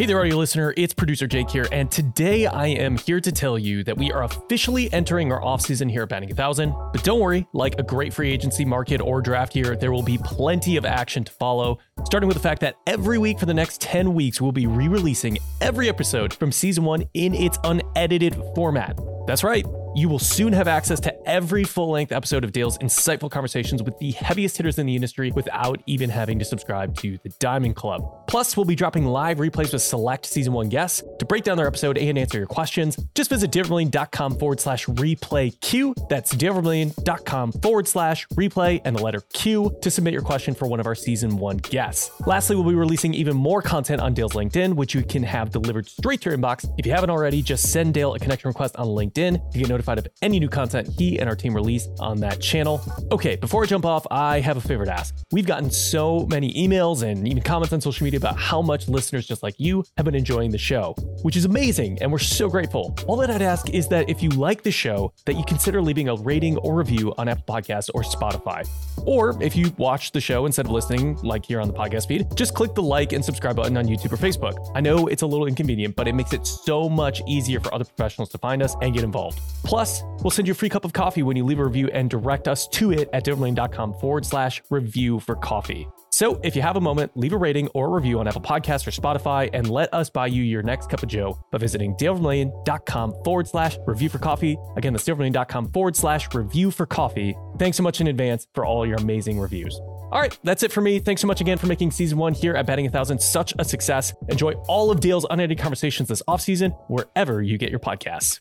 Hey there, audio listener. It's producer Jake here, and today I am here to tell you that we are officially entering our offseason here at Batting a Thousand. But don't worry, like a great free agency market or draft year, there will be plenty of action to follow. Starting with the fact that every week for the next 10 weeks, we'll be re releasing every episode from season one in its unedited format. That's right. You will soon have access to every full length episode of Dale's insightful conversations with the heaviest hitters in the industry without even having to subscribe to the Diamond Club. Plus, we'll be dropping live replays with select season one guests to break down their episode and answer your questions. Just visit dalevermillion.com forward slash replay Q. That's dalevermillion.com forward slash replay and the letter Q to submit your question for one of our season one guests. Lastly, we'll be releasing even more content on Dale's LinkedIn, which you can have delivered straight to your inbox. If you haven't already, just send Dale a connection request on LinkedIn to get notified of any new content he and our team release on that channel. Okay, before I jump off, I have a favor to ask. We've gotten so many emails and even comments on social media about how much listeners just like you have been enjoying the show, which is amazing, and we're so grateful. All that I'd ask is that if you like the show, that you consider leaving a rating or review on Apple Podcasts or Spotify. Or if you watch the show instead of listening, like here on the podcast feed, just click the like and subscribe button on YouTube or Facebook. I know it's a little inconvenient, but it makes it so much easier for other professionals to find us and get involved. Plus, we'll send you a free cup of coffee when you leave a review and direct us to it at dalevermillion.com forward slash review for coffee. So if you have a moment, leave a rating or a review on Apple Podcasts or Spotify and let us buy you your next cup of Joe by visiting dalevermillion.com forward slash review for coffee. Again, that's dalevermillion.com forward slash review for coffee. Thanks so much in advance for all your amazing reviews. All right, that's it for me. Thanks so much again for making season one here at Batting a Thousand such a success. Enjoy all of Dale's unedited conversations this offseason wherever you get your podcasts.